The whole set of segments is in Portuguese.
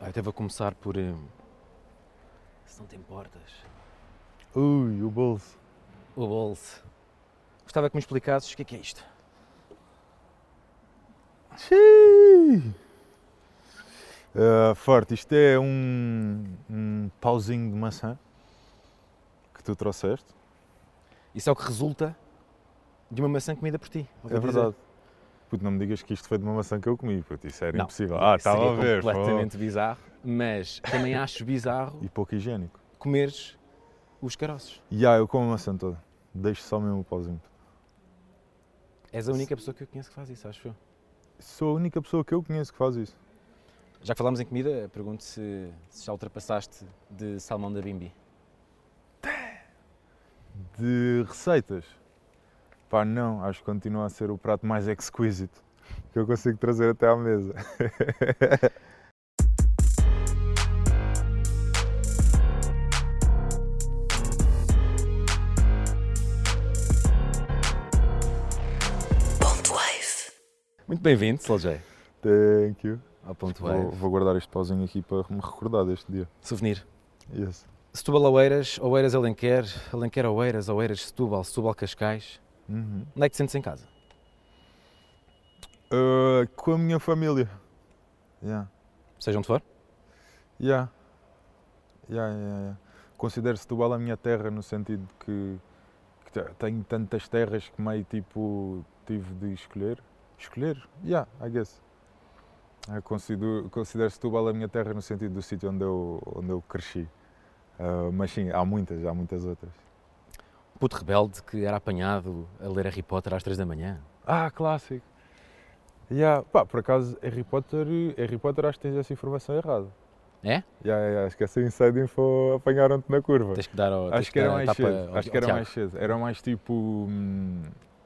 Pá, eu até vou começar por. eh, Se não te importas. Ui, o bolso. O bolso. Gostava que me explicasses o que é que é isto. Xiii. Ah, forte, isto é um, um pauzinho de maçã que tu trouxeste. Isso é o que resulta de uma maçã comida por ti. ouvi É dizer. verdade. Puto, não me digas que isto foi de uma maçã que eu comi, puto, isso era Não, impossível. Ah, estava a ver. completamente bizarro, mas também acho bizarro pô. E pouco higiênico. comeres os caroços. E ah, eu como a maçã toda. Deixo só mesmo o pauzinho. És a única pessoa que eu conheço que faz isso, acho eu. Sou a única pessoa que eu conheço que faz isso. Já que falámos em comida, pergunto se, se já ultrapassaste de salmão da Bimbi. De receitas? Pá, não, acho que continua a ser o prato mais exquisite que eu consigo trazer até à mesa. Muito bem-vindo, Soljay, Thank you. ao Ponto Vou, Wave. vou guardar este pauzinho aqui para me recordar deste dia. Souvenir. Yes. Setúbal Oeiras, Oeiras Alenquer, Alenquer Oeiras, Oeiras Setúbal, Setúbal Cascais. Uhum. Onde é que te sentes em casa? Uh, com a minha família. Yeah. Seja onde for? Yeah. Yeah, yeah, yeah. Considero Setúbal a minha terra no sentido que, que te- tenho tantas terras que meio tipo tive de escolher. Escolher? Yeah, I guess. Eu considero, considero Setúbal a minha terra no sentido do sítio onde eu, onde eu cresci. Uh, mas sim, há muitas, há muitas outras. Puto rebelde que era apanhado a ler Harry Potter às 3 da manhã. Ah, clássico. Yeah. Pá, por acaso, Harry Potter, Harry Potter acho que tens essa informação errada. É? Yeah, yeah, acho que essa inside info apanharam-te na curva. Tens que dar ao. Acho que era mais cedo. Acho que era mais cedo. Era mais tipo. hum,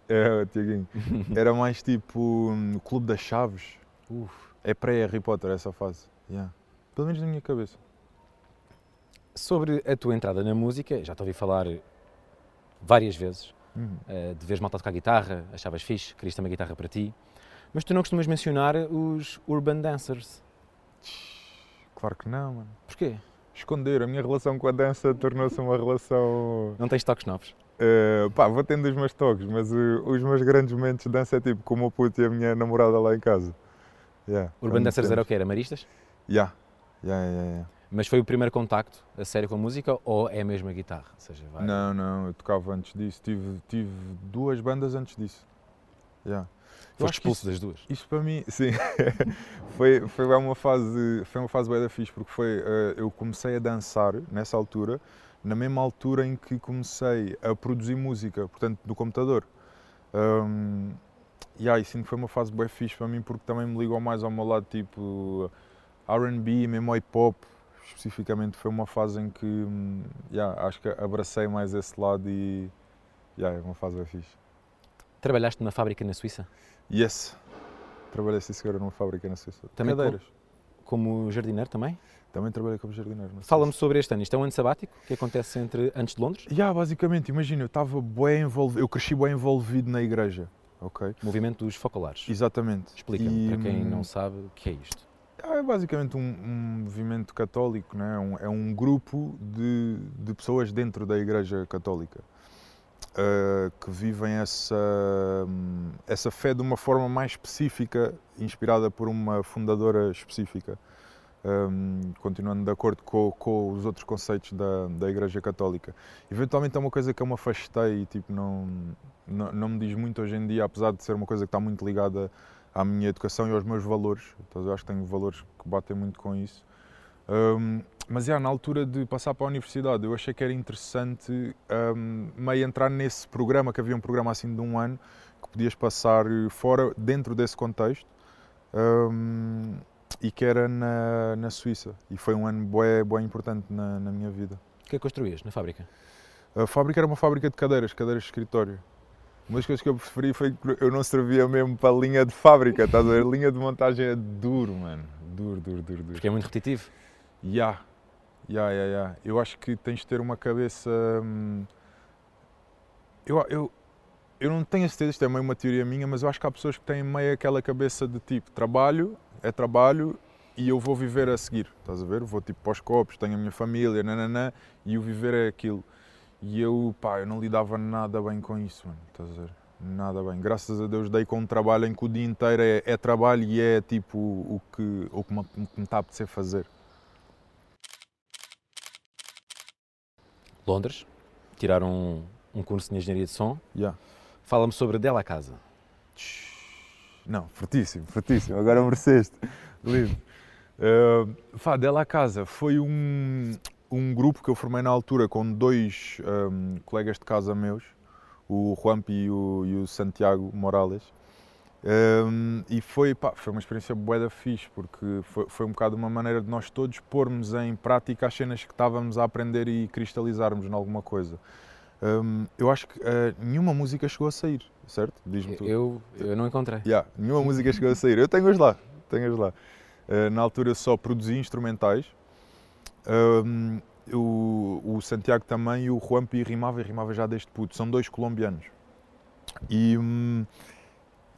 É, Tiaguinho. Era mais tipo. hum, o Clube das Chaves. Uf. É pré-Harry Potter essa fase. Yeah. Pelo menos na minha cabeça. Sobre a tua entrada na música, já te ouvi falar várias vezes Uhum. eh, de veres malta tocar guitarra, achavas fixe, querias uma guitarra para ti, mas tu não costumas mencionar os urban dancers. Claro que não, mano. Porquê? Esconder. A minha relação com a dança tornou-se uma relação. Não tens toques novos? eh, pá, vou tendo os meus toques, mas eh, os meus grandes momentos de dança é tipo com o meu puto e a minha namorada lá em casa. Yeah. Urban Quando dancers era o quê? Era maristas? Yeah. Yeah, yeah, yeah. Mas foi o primeiro contacto a sério com a música ou é mesmo a guitarra? Ou seja, vai... Não, não, eu tocava antes disso. Tive, tive duas bandas antes disso. Yeah. Foste expulso das duas. Isto para mim, sim, foi, foi uma fase, foi uma fase bem da fixe, porque foi, eh, eu comecei a dançar nessa altura, na mesma altura em que comecei a produzir música, portanto, do computador. Um, e aí, sim, foi uma fase bem fixe para mim, porque também me ligou mais ao meu lado, tipo, R&B, mesmo hip hop, especificamente, foi uma fase em que, hum, yeah, acho que abracei mais esse lado e, yeah, é uma fase bem fixe. Trabalhaste numa fábrica na Suíça Yes. Trabalhei sim senhora numa fábrica na Suíça. Também Cadeiras. como jardineiro também? Também trabalhei como jardineiro. Fala-me sobre este ano. Isto é um ano sabático que acontece entre antes de Londres, Yeah, basicamente, imagina, eu estava bem envolvido, eu cresci bem envolvido na igreja, ok? movimento dos focolares. Exatamente. Explica-me, para quem hum, não sabe, o que é isto. É basicamente um, um movimento católico, né? é, um, é um grupo de, de pessoas dentro da Igreja Católica eh, que vivem essa, essa fé de uma forma mais específica, inspirada por uma fundadora específica, hum, continuando de acordo com, com os outros conceitos da, da Igreja Católica. Eventualmente é uma coisa que eu me afastei e tipo, não, não, não me diz muito hoje em dia, apesar de ser uma coisa que está muito ligada à minha educação e aos meus valores. Então, eu acho que tenho valores que batem muito com isso. Hum, mas já na altura de passar para a universidade, eu achei que era interessante hum, meio entrar nesse programa, que havia um programa assim de um ano, que podias passar fora, dentro desse contexto, hum, e que era na, na Suíça. E foi um ano bué importante na, na minha vida. O que é que construías na fábrica? A fábrica era uma fábrica de cadeiras, cadeiras de escritório. Uma das coisas que eu preferi foi que eu não servia mesmo para a linha de fábrica, estás a ver? Linha de montagem é duro, mano. Duro, duro, duro, duro. Porque é muito repetitivo. Ya, ya, ya, ya. Eu acho que tens de ter uma cabeça. hum, Eu, eu, eu não tenho a certeza, isto é meio uma teoria minha, mas eu acho que há pessoas que têm meio aquela cabeça de tipo: trabalho é trabalho e eu vou viver a seguir, estás a ver? Vou tipo para os copos, tenho a minha família, nananã, e o viver é aquilo. E eu, pá, eu não lidava nada bem com isso, mano, estás a ver? Nada bem. Graças a Deus dei com um trabalho em que o dia inteiro é, é trabalho e é tipo o que, o que me, me está a apetecer fazer. Londres, tiraram um, um curso de engenharia de som. Yeah. Fala-me sobre Dela Casa. Não, fortíssimo, fortíssimo. Agora mereceste. Lindo. Uh, Fá, Dela Casa foi um, um grupo que eu formei na altura com dois um, colegas de casa meus, o Juanpi e o, e o Santiago Morales. Um, e foi, pá, foi uma experiência bué da fixe, porque foi, foi um bocado uma maneira de nós todos pormos em prática as cenas que estávamos a aprender e cristalizarmos em alguma coisa. Um, eu acho que uh, nenhuma música chegou a sair, certo? Diz-me tu. Eu, eu não encontrei. Yeah, nenhuma música chegou a sair. Eu tenho-as lá, tenho-as lá. Uh, na altura eu só produzi instrumentais. Um, o, o, Santiago também e o Juanpi rimava e rimava já desde puto. São dois colombianos. E... Um,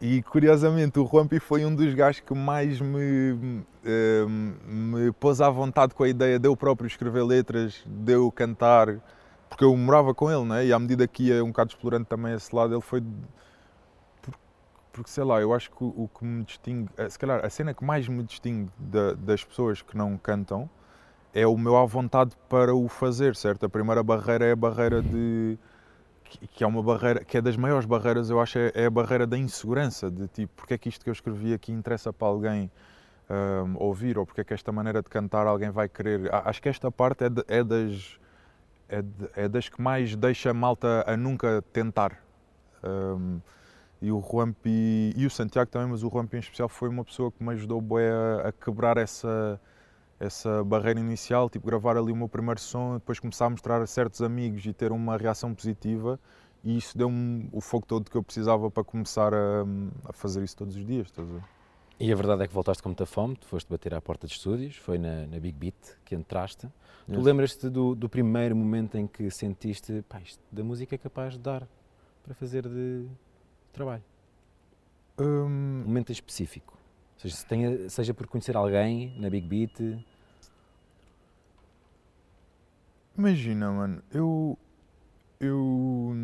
e curiosamente o Juanpi foi um dos gajos que mais me, uh, me pôs à vontade com a ideia de eu próprio escrever letras, de eu cantar, porque eu morava com ele, né? e à medida que ia um bocado explorando também esse lado, ele foi. Porque sei lá, eu acho que o, o que me distingue, eh, se calhar a cena que mais me distingue da, das pessoas que não cantam é o meu à vontade para o fazer, certo? A primeira barreira é a barreira de que é uma barreira, que é das maiores barreiras, eu acho, é, é a barreira da insegurança, de tipo, porque é que isto que eu escrevi aqui interessa para alguém um, ouvir, ou porque é que esta maneira de cantar alguém vai querer. Acho que esta parte é, de, é das, é, de, é, das que mais deixa a malta a nunca tentar. Um, e o Juanpi, e o Santiago também, mas o Juanpi em especial foi uma pessoa que me ajudou a, a quebrar essa essa barreira inicial, tipo gravar ali o meu primeiro som, depois começar a mostrar a certos amigos e ter uma reação positiva e isso deu-me o foco todo que eu precisava para começar a, a fazer isso todos os dias. Estás a E a verdade é que voltaste com muita fome, tu foste bater à porta de estúdios, foi na, na Big Beat que entraste. Tu lembras-te do, do, primeiro momento em que sentiste, pá, isto da música é capaz de dar para fazer de trabalho? Um... um momento específico. Seja, se tenha, seja por conhecer alguém na Big Beat. Imagina, mano, eu. Eu.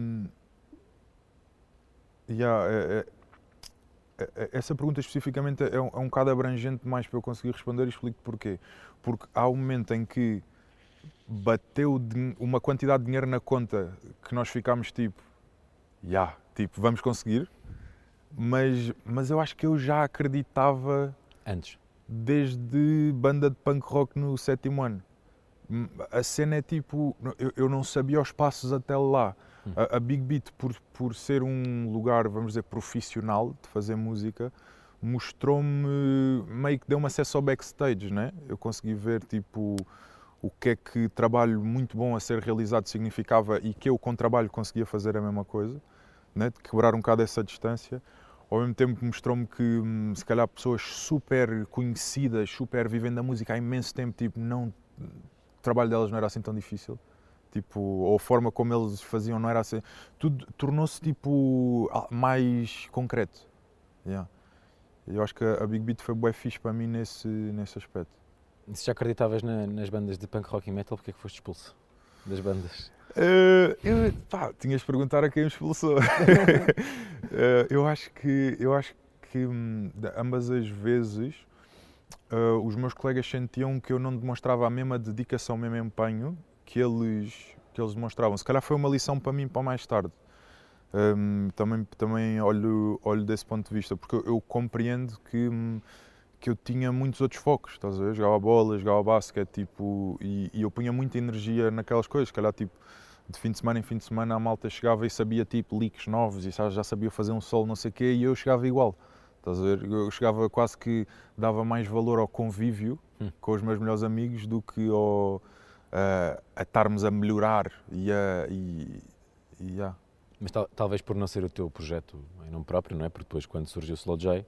Yeah, é, é, é, essa pergunta especificamente é um, é um bocado abrangente demais para eu conseguir responder e explico porquê. Porque há um momento em que bateu uma quantidade de dinheiro na conta que nós ficámos tipo, já, yeah, tipo, vamos conseguir mas, mas eu acho que eu já acreditava antes desde banda de punk rock no sétimo ano. A cena é tipo, eu, eu não sabia os passos até lá. Hum. A, a, Big Beat, por, por ser um lugar, vamos dizer, profissional de fazer música, mostrou-me, meio que deu-me acesso ao backstage, né? Eu consegui ver, tipo, o que é que trabalho muito bom a ser realizado significava e que eu, com trabalho, conseguia fazer a mesma coisa, né? De quebrar um bocado essa distância ao mesmo tempo mostrou-me que hum, se calhar pessoas super conhecidas, super vivendo a música há imenso tempo, tipo, não, o trabalho delas não era assim tão difícil. Tipo, ou a forma como eles faziam não era assim. Tudo tornou-se tipo mais concreto. Yeah. Eu acho que a Big Beat foi bem fixe para mim nesse, nesse aspecto. Se já acreditavas na, nas bandas de punk rock e metal, porque é que foste expulso das bandas? Uh, eu, pá, tinhas de perguntar a quem me expulsou. uh, eu acho que, eu acho que hum, ambas as vezes uh, os meus colegas sentiam que eu não demonstrava a mesma dedicação, o mesmo empenho que eles, que eles demonstravam. Se calhar foi uma lição para mim para mais tarde. Um, também também olho, olho desse ponto de vista, porque eu, eu compreendo que. Hum, que eu tinha muitos outros focos, estás a ver? Jogava bola, jogava basquete, tipo, e, e, eu punha muita energia naquelas coisas, calhar, tipo, de fim de semana em fim de semana a malta chegava e sabia, tipo, leaks novos e já sabia fazer um solo, não sei o quê, e eu chegava igual, estás a ver? Eu chegava quase que dava mais valor ao convívio hum. com os meus melhores amigos do que ao, uh, a estarmos a melhorar e a... E, e, yeah. Mas tal, talvez por não ser o teu projeto em nome próprio, não é? Porque depois quando surgiu o Slow J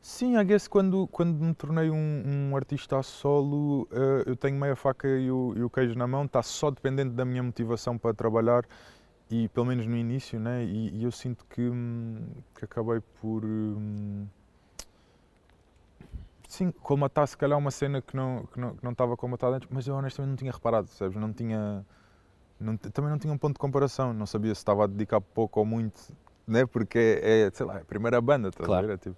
Sim, I guess quando, quando me tornei um, um artista a solo, uh, eu tenho meia faca e o, e o queijo na mão, está só dependente da minha motivação para trabalhar e pelo menos no início, né? E, e eu sinto que, hum, que acabei por hum, sim, colmatar se calhar uma cena que não, que não, que não estava colmatada antes, mas eu honestamente não tinha reparado, sabes? Não tinha. Não, também não tinha um ponto de comparação, não sabia se estava a dedicar pouco ou muito, né? porque é, é sei lá, é a primeira banda, estás Claro. a ver? É tipo,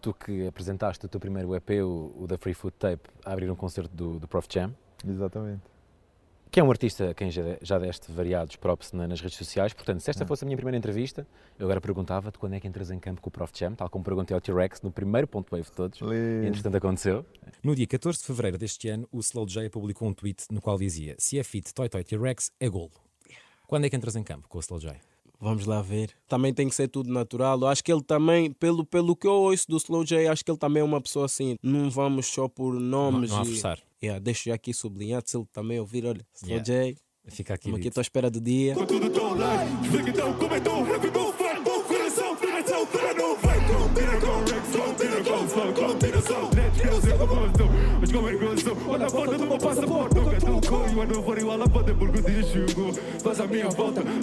Tu que apresentaste o teu primeiro EP, o, o da Free Food Tape, a abrir um concerto do, do Prof Jam, exatamente. que é um artista a quem já, já deste variados props na- nas redes sociais. Portanto, se esta É. fosse a minha primeira entrevista, eu agora perguntava-te quando é que entras em campo com o Prof Jam, tal como perguntei ao T-Rex no primeiro ponto wave de todos. E, entretanto, aconteceu. No dia 14 de fevereiro deste ano, o Slow J publicou um tweet no qual dizia: Se é fit Toy Toy T-Rex, é golo. Quando é que entras em campo com o Slow J? Vamos lá ver. Também tem que ser tudo natural. Eu acho que ele também, pelo, pelo que eu ouço do Slow J, acho que ele também é uma pessoa assim. Não vamos só por Não, nomes. não a e- forçar. Yeah, deixo já aqui sublinhado. Se ele também ouvir, olha, Slow Yeah. J, Fica aqui. estamos aqui, à espera do dia. Com tudo tão light,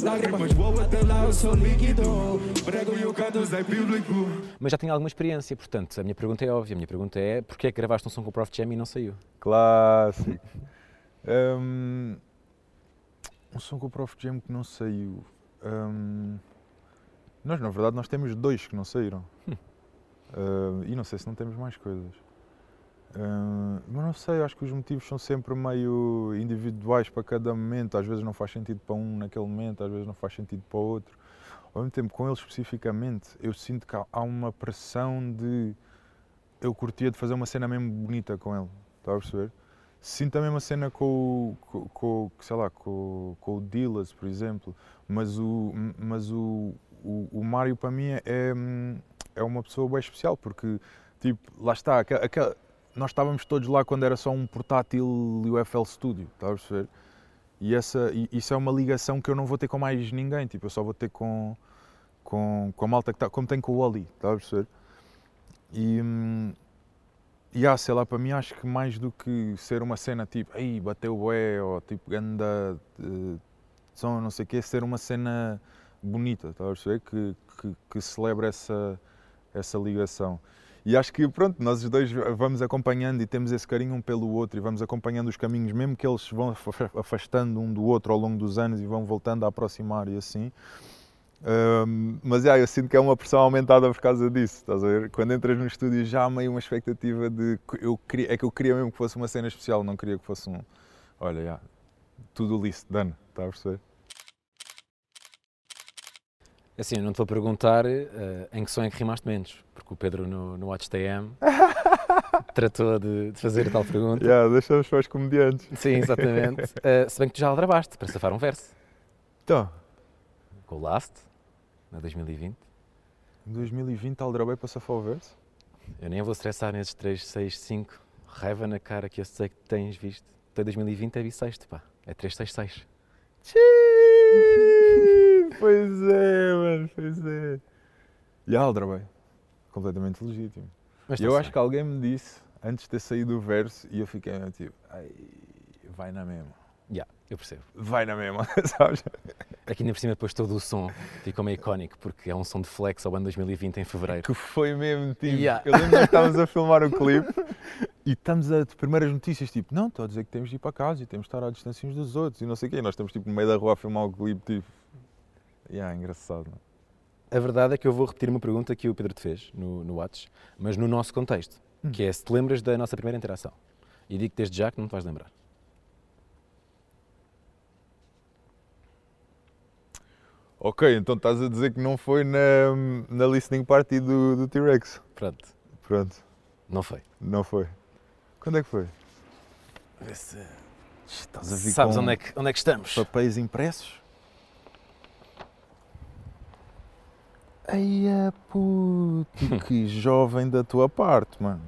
lágrimas, até lá, eu sou líquido, prego e o canto é bíblico. Mas já tinha alguma experiência, portanto, a minha pergunta é óbvia. A minha pergunta é, porquê é que gravaste um som com o Prof Jam e não saiu? Clássico. Hum, um som com o Prof Jam que não saiu. Hum, nós, na verdade, nós temos dois que não saíram. Hum, e não sei se não temos mais coisas. Mas não sei, acho que os motivos são sempre meio individuais para cada momento. Às vezes não faz sentido para um naquele momento, às vezes não faz sentido para outro. Ao mesmo tempo, com ele especificamente, eu sinto que há- uma pressão de. Eu curtia de fazer uma cena mesmo bonita com ele. Está a perceber? Sinto a mesma cena com, com, com, sei lá, com, com o Dillas, por exemplo, mas o, mas o, o, o Mário para mim é, é uma pessoa bem especial, porque, tipo, lá está, aquela- nós estávamos todos lá quando era só um portátil e o FL Studio, está a perceber? E, essa, e isso é uma ligação que eu não vou ter com mais ninguém, tipo, eu só vou ter com, com, com a malta que está, como tenho com o Oli, está a perceber? E, hum, e ah, sei lá, para mim acho que mais do que ser uma cena tipo, aí bateu bué, ou tipo, ganda eh, som, não sei o quê, ser uma cena bonita, estás a perceber? Que, que, que celebra essa, essa ligação. E acho que, pronto, nós os dois vamos acompanhando e temos esse carinho um pelo outro e vamos acompanhando os caminhos, mesmo que eles vão afa- afastando um do outro ao longo dos anos e vão voltando a aproximar e assim. Ahm, mas yeah, eu sinto que é uma pressão aumentada por causa disso, estás a ver? Quando entras no estúdio já há meio uma expectativa de eu queria, é que eu queria mesmo que fosse uma cena especial, não queria que fosse um olha, yeah, tudo listo, done, está a perceber? Assim, eu não te vou perguntar eh, em que som é que rimaste menos, porque o Pedro no, no Watch TM tratou de, de fazer tal pergunta. Yeah, deixamos para os comediantes. Sim, exatamente. Eh, se bem que tu já aldrabaste para safar um verso. Então, Com o Last, na 2020. em 2020 aldrabei para safar o verso? Eu nem vou estressar nesses 3, 6, 5. Raiva na cara que eu sei que tens visto. Até 2020 é bissexto, pá. É 3, 6, 6. Pois é, mano, pois é. E aldrabei, completamente legítimo. Mas E eu acho que alguém me disse, antes de ter saído o verso, e eu fiquei tipo, ai, vai na mesma. bem. Yeah, eu percebo. Vai na mesma, sabes? Aqui ainda por cima depois todo o som ficou meio icónico, porque é um som de flex ao ano 2020 em Fevereiro. Que foi mesmo, tipo, Yeah. eu lembro que estávamos a filmar o clipe e estamos a de primeiras notícias, tipo, não, estou a dizer que temos de ir para casa e temos de estar à distância uns dos outros e não sei o quê. E nós estamos tipo no meio da rua a filmar o clipe, tipo, yeah, engraçado. A verdade é que eu vou repetir uma pergunta que o Pedro te fez no, no Whats, mas no nosso contexto, que é se te lembras da nossa primeira interação. E digo desde já que não te vais lembrar. Ok, então estás a dizer que não foi na, na listening party do, do T-Rex. Pronto, Pronto, não foi. não foi. Quando é que foi? Vê se- Estás a vir Sabes com onde é, que, onde é que estamos? papéis impressos? Ai, é puto, que jovem da tua parte, mano.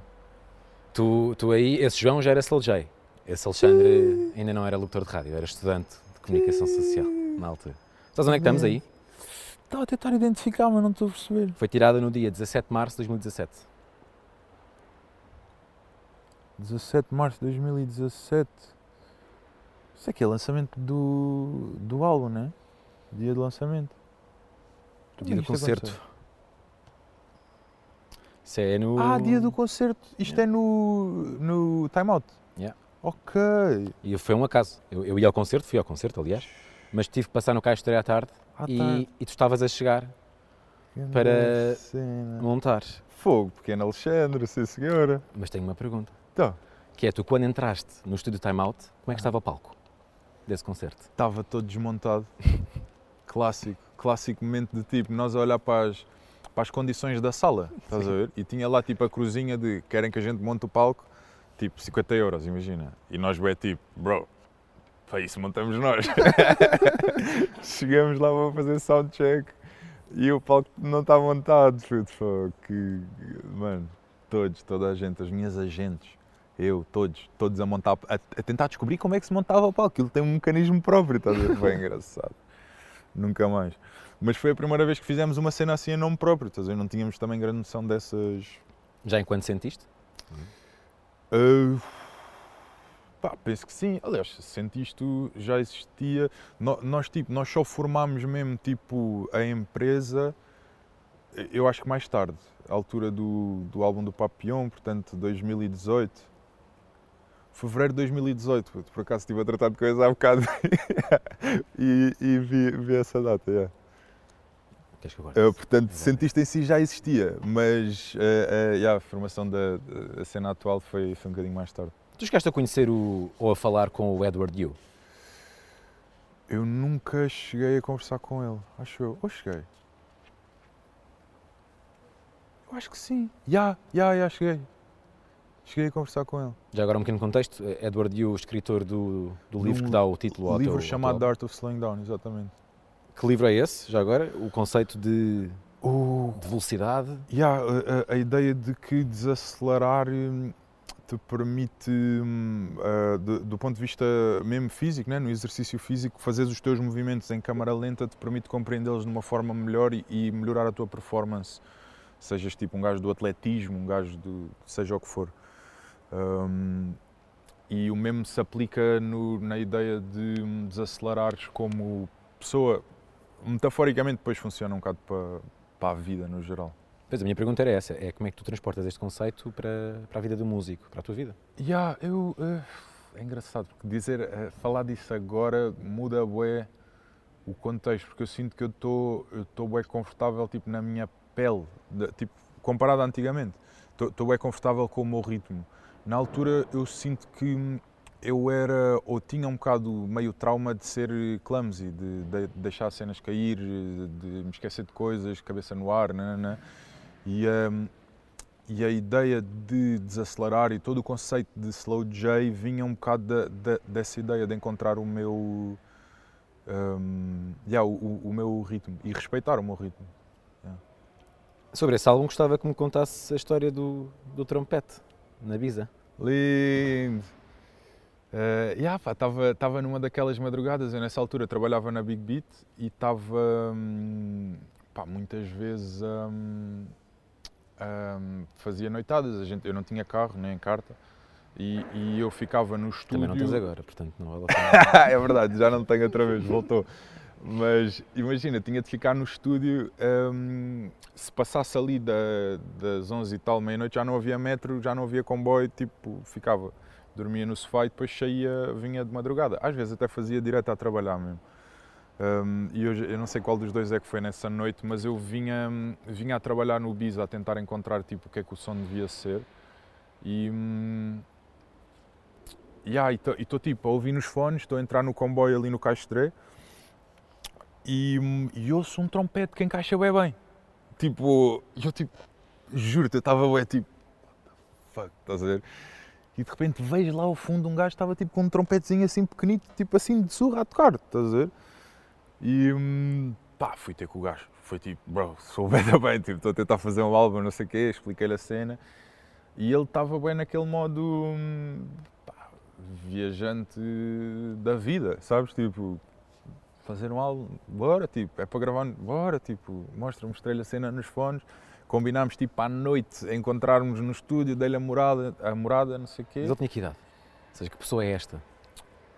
Tu, tu aí, esse João já era Slow J. Esse Alexandre ainda não era locutor de rádio, era estudante de comunicação social na altura. Sabes onde é que estamos aí? Estava a tentar identificar, mas não estou a perceber. Foi tirada no dia 17 de março de 2017. 17 de março de 2017. Isso aqui é lançamento do, do álbum, né? Dia de lançamento. Dia do concerto. aconteceu. Isso é no. Ah, dia do concerto. Isto é no, no Time Out. Yeah. Ok. E foi um acaso. Eu, eu ia ao concerto, fui ao concerto, aliás, mas tive que passar no Caixa à tarde Ah, e, e tu estavas a chegar Grande para- cena. montar. Fogo, pequeno Alexandre, sim senhora. Mas tenho uma pergunta. Então, Que é, tu quando entraste no estúdio Time Out, como é que estava o palco desse concerto? estava todo desmontado. clássico, clássico momento de tipo, nós a olhar para as, para as condições da sala, estás a ver? E tinha lá tipo a cruzinha de querem que a gente monte o palco, tipo 50 euros, imagina. E nós é tipo, bro, para isso montamos nós. Chegamos lá para fazer soundcheck e o palco não está montado. puto, que, mano, todos, toda a gente, as minhas agentes, eu, todos, todos a montar, a, a tentar descobrir como é que se montava o palco. Aquilo tem um mecanismo próprio, estás a ver? Bem engraçado. Nunca mais. Mas foi a primeira vez que fizemos uma cena assim em nome próprio, estás a ver? Não tínhamos também grande noção dessas. Já enquanto sentiste? Uh, pá, penso que sim. Aliás, senti isto já existia. No- Nós, tipo, nós só formámos mesmo tipo a empresa, eu acho que mais tarde, à altura do, do álbum do Papillon, portanto 2018. Fevereiro de 2018, puto, por acaso estive a tratar de coisa há bocado e, e vi, vi essa data. yeah. Queres que eu guarde? Uh, portanto, sentiste em si já existia, mas uh, uh, yeah, a formação da da cena atual foi, foi um bocadinho mais tarde. Tu chegaste a conhecer o, ou a falar com o Edward Yu? Eu nunca cheguei a conversar com ele, acho eu. Ou cheguei? Eu acho que sim. Já, já, já cheguei. Cheguei a conversar com ele. Já agora um pequeno contexto, Edward Yu, escritor do, do livro que dá o título ao livro teu- ao chamado The teu Art of Slowing Down, exatamente. Que livro é esse, já agora? O conceito de, O, de velocidade? Yeah, a, a- ideia de que desacelerar hum, te permite, ah, de- do ponto de vista mesmo físico, né, no exercício físico, fazer os teus movimentos em câmara lenta te permite compreendê-los de uma forma melhor e, e melhorar a tua performance. Sejas tipo um gajo do atletismo, um gajo do seja o que for. Hum, e o mesmo se aplica no- na ideia de hum, desacelerares como pessoa. Metaforicamente, depois funciona um bocado para, para a vida no geral. Pois a minha pergunta era essa, é como é que tu transportas este conceito para, para a vida do músico, para a tua vida? Yeah, eu, eh, é engraçado, porque dizer, eh, falar disso agora muda bué o contexto, porque eu sinto que eu estou bué confortável tipo, na minha pele, de- tipo, comparado a antigamente. Estou- bué confortável com o meu ritmo. Na altura eu sinto que eu era, ou tinha um bocado meio trauma de ser clumsy, de, de deixar cenas cair, de me esquecer de coisas, cabeça no ar, nananã. E, hum, e a ideia de desacelerar e todo o conceito de slow J vinha um bocado dessa ideia de encontrar o meu hum, yeah, o, o- meu ritmo e respeitar o meu ritmo. Sobre esse álbum gostava que me contasse a história do, do trompete, na Bisa. Lindo! Uh, yeah, estava numa daquelas madrugadas, eu nessa altura trabalhava na Big Beat e estava hum, pá, muitas vezes hum, hum, fazia noitadas, a gente, eu não tinha carro nem carta e, e eu ficava no estúdio. Também não tens agora, portanto não vale a pena. é verdade, já não tenho outra vez, voltou. Mas imagina, tinha de ficar no estúdio, hum, se passasse ali da, das 11 e tal, meia-noite, já não havia metro, já não havia comboio, tipo, ficava, dormia no sofá e depois saía, vinha de madrugada. Às vezes até fazia direto a trabalhar mesmo. Hum, e hoje, eu não sei qual dos dois é que foi nessa noite, mas eu vinha, vinha a trabalhar no Bis a tentar encontrar tipo, o que é que o som devia ser. E, hum, yeah, estou tipo a ouvir nos fones, estou a entrar no comboio ali no Castré e, e ouço um trompete que encaixa bem bem. Tipo, eu tipo, juro-te, eu estava bem tipo, fuck, estás a ver? E de repente vejo lá ao fundo um gajo estava tipo com um trompetezinho assim pequenito, tipo assim de surra a tocar, estás a ver? E hum, pá, fui ter com o gajo. Foi tipo, bro, sou bem da bem, tipo, estou a tentar fazer um álbum, não sei o quê, expliquei-lhe a cena. E ele estava bem naquele modo hum, pá, viajante da vida, sabes? Tipo, fazer um álbum, bora, tipo, é para gravar, bora, tipo, mostra, mostrei-lhe a cena nos fones, combinámos tipo à noite encontrarmos no estúdio, dei-lhe a morada, a morada, não sei o quê. Mas ele tinha que idade? Ou seja, que pessoa é esta?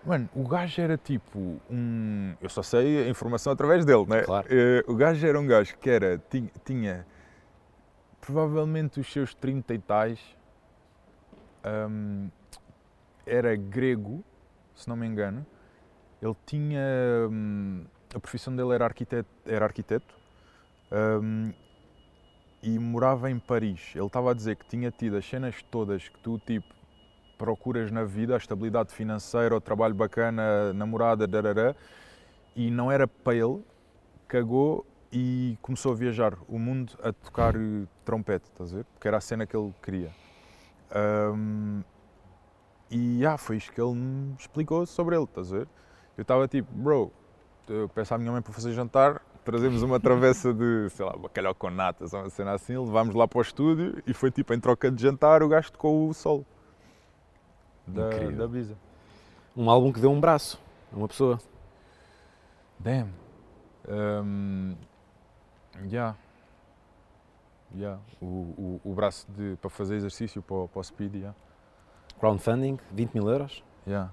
Mano, o gajo era tipo um. Eu só sei a informação através dele, né? Claro. Eh, o gajo era um gajo que era, tinha, tinha provavelmente os seus 30 e tais, hum, era grego, se não me engano. Ele tinha. hum, a profissão dele era arquiteto, era arquiteto hum, e morava em Paris. Ele estava a dizer que tinha tido as cenas todas que tu, tipo, procuras na vida, a estabilidade financeira, o trabalho bacana, namorada, darará, e não era para ele, cagou e começou a viajar o mundo a tocar eh, trompete, estás a ver? Porque era a cena que ele queria. Hum, e ah, foi isto que ele me explicou sobre ele, estás a ver? Eu estava tipo, bro, eu peço à minha mãe para fazer jantar, trazemos uma travessa de, sei lá, bacalhau com natas, uma cena assim, levámos lá para o estúdio e foi tipo, em troca de jantar, o gajo tocou o solo da, Incrível. da Bisa. Um álbum que deu um braço a uma pessoa. Damn. Um, yeah. Yeah. O, o, o braço de, para fazer exercício para, para o speed, yeah. Crowdfunding, 20 mil euros. Yeah.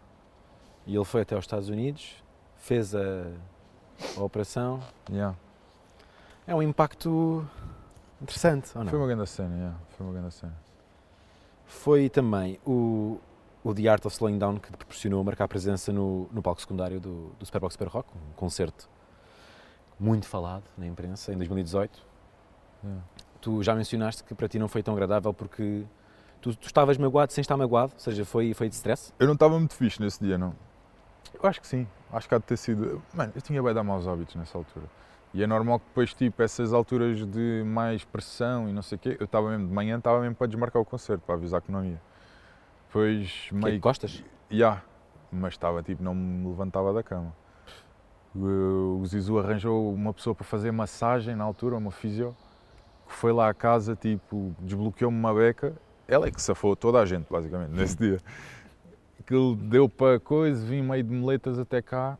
E ele foi até aos Estados Unidos, fez a, a operação. Yeah. É um impacto interessante, ou não? Foi uma grande cena, yeah. Foi uma grande cena. Foi também o, o The Art of Slowing Down que te proporcionou marcar presença no, no palco secundário do, do Superbox Super Rock, um concerto muito falado na imprensa, em 2018. Yeah. Tu já mencionaste que para ti não foi tão agradável porque tu, tu estavas magoado sem estar magoado, ou seja, foi, foi de stress. Eu não estava muito fixe nesse dia, não. Eu acho que sim. Acho que há de ter sido. Mano, eu tinha bem dar maus hábitos nessa altura. E é normal que depois, tipo, essas alturas de mais pressão e não sei o quê, eu estava mesmo de manhã, estava mesmo para desmarcar o concerto, para avisar que não ia. Depois, Que meio Costas? Ya, mas estava tipo, não me levantava da cama. O, o Zizu arranjou uma pessoa para fazer massagem na altura, uma fisio, que foi lá à casa, tipo, desbloqueou-me uma beca. Ela é que safou toda a gente, basicamente, nesse dia. Aquilo deu para coisa, vim meio de moletas até cá.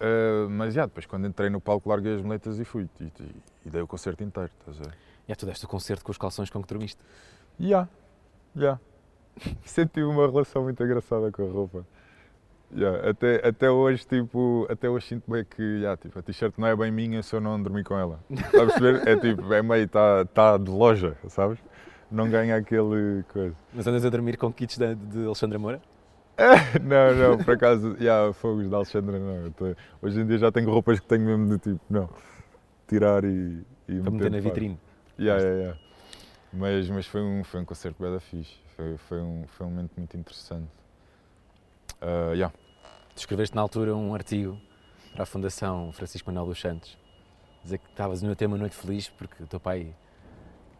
Ah, mas já, depois quando entrei no palco larguei as moletas e fui. E, e- e dei o concerto inteiro, estás a ver? E tu deste o concerto com os calções com que dormiste. Já, já. Sempre tive uma relação muito engraçada com a roupa. Ya, Até, até hoje, tipo, até hoje sinto bem que ya, tipo, a t-shirt não é bem minha se eu não dormir com ela. Estás a perceber? É tipo, é meio, está tá de loja, sabes? Não ganha aquele coisa. Mas andas a dormir com kits de, de Alexandra Moura? Não, não, por acaso, já, fogos da Alexandra, não. tô- hoje em dia já tenho roupas que tenho mesmo de tipo, não, tirar e, e Para meter na de vitrine. Yeah, yeah, yeah. Mas, mas foi, um, foi um concerto bem da fixe. Foi, foi, um, foi um momento muito interessante. Ah, yeah. Tu escreveste na altura um artigo para a Fundação Francisco Manuel dos Santos. Dizer que estavas no ter uma noite feliz porque o teu pai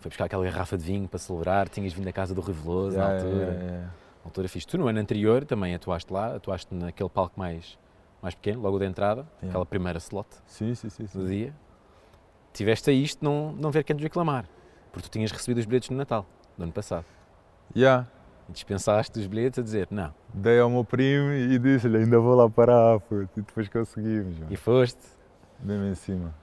foi buscar aquela garrafa de vinho para celebrar, tinhas vindo da casa do Rui Veloso Yeah, na altura. yeah, yeah, yeah. Altura fixe. Tu no ano anterior também atuaste lá, atuaste naquele palco mais, mais pequeno, logo de entrada, Yeah. aquela primeira slot Sim, sim, sim. do dia. Tiveste a isto não, não ver quem te reclamar, porque tu tinhas recebido os bilhetes no Natal, do ano passado. Yeah. E dispensaste os bilhetes a dizer não. Dei ao meu primo e disse-lhe, ainda vou lá parar, puto. E depois conseguimos, mano. E foste. mesmo em cima.